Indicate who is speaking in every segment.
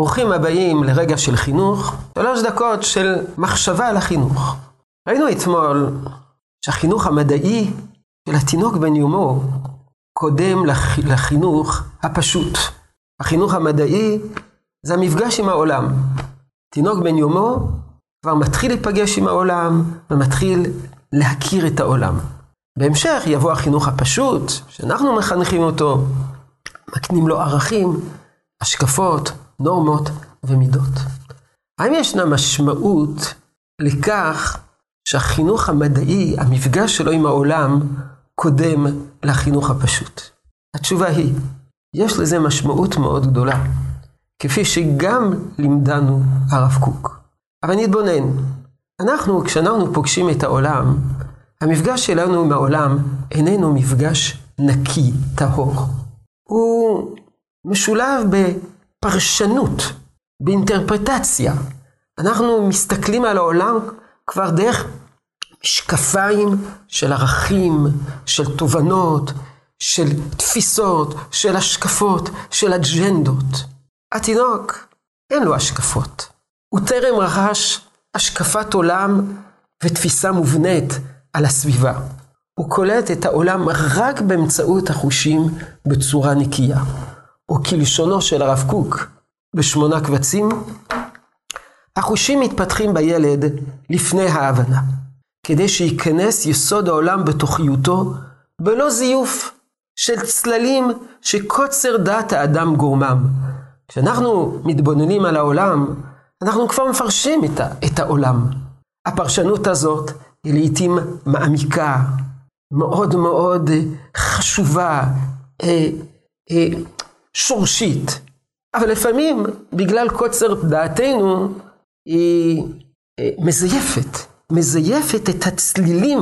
Speaker 1: ברוכים הבאים לרגע של חינוך, שלוש דקות של מחשבה על החינוך. ראינו אתמול שהחינוך המדעי של התינוק בן יומו קודם לח... לחינוך הפשוט. החינוך המדעי זה המפגש עם העולם. תינוק בן יומו כבר מתחיל להיפגש עם העולם ומתחיל להכיר את העולם. בהמשך יבוא החינוך הפשוט, שאנחנו מחנכים אותו, מקנים לו ערכים, השקפות, נורמות ומידות. האם ישנה משמעות לכך שהחינוך המדעי, המפגש שלו עם העולם, קודם לחינוך הפשוט? התשובה היא, יש לזה משמעות מאוד גדולה, כפי שגם לימדנו הרב קוק. אבל נתבונן, אנחנו, כשאנחנו פוגשים את העולם, המפגש שלנו עם העולם איננו מפגש נקי, טהור. הוא משולב בפרשנות, באינטרפרטציה. אנחנו מסתכלים על העולם כבר דרך משקפיים של ערכים, של תובנות, של תפיסות, של השקפות, של אג'נדות. התינוק, אין לו השקפות. הוא טרם רכש השקפת עולם ותפיסה מובנית על הסביבה. הוא קולט את העולם רק באמצעות החושים בצורה נקייה. או כלשונו של הרב קוק בשמונה קבצים, החושים מתפתחים בילד לפני ההבנה, כדי שייכנס יסוד העולם בתוכיותו בלא זיוף של צללים שקוצר דעת האדם גורמם. כשאנחנו מתבוננים על העולם, אנחנו כבר מפרשים את, את העולם. הפרשנות הזאת היא לעיתים מעמיקה, מאוד מאוד חשובה, אה, אה, שורשית. אבל לפעמים, בגלל קוצר דעתנו, היא אה, מזייפת. מזייפת את הצלילים,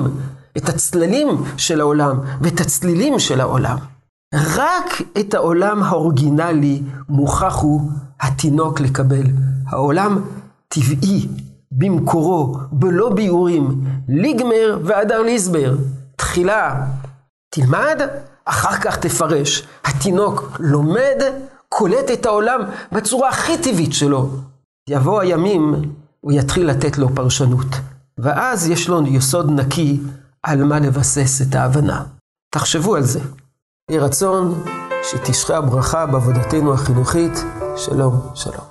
Speaker 1: את הצללים של העולם ואת הצלילים של העולם. רק את העולם האורגינלי מוכרח הוא התינוק לקבל. העולם טבעי, במקורו, בלא ביאורים, ליגמר והדר ליסבר. תחילה תלמד, אחר כך תפרש. התינוק לומד, קולט את העולם בצורה הכי טבעית שלו. יבוא הימים, הוא יתחיל לתת לו פרשנות. ואז יש לו יסוד נקי על מה לבסס את ההבנה. תחשבו על זה. יהי רצון שתשחה הברכה בעבודתנו החינוכית. שלום, שלום.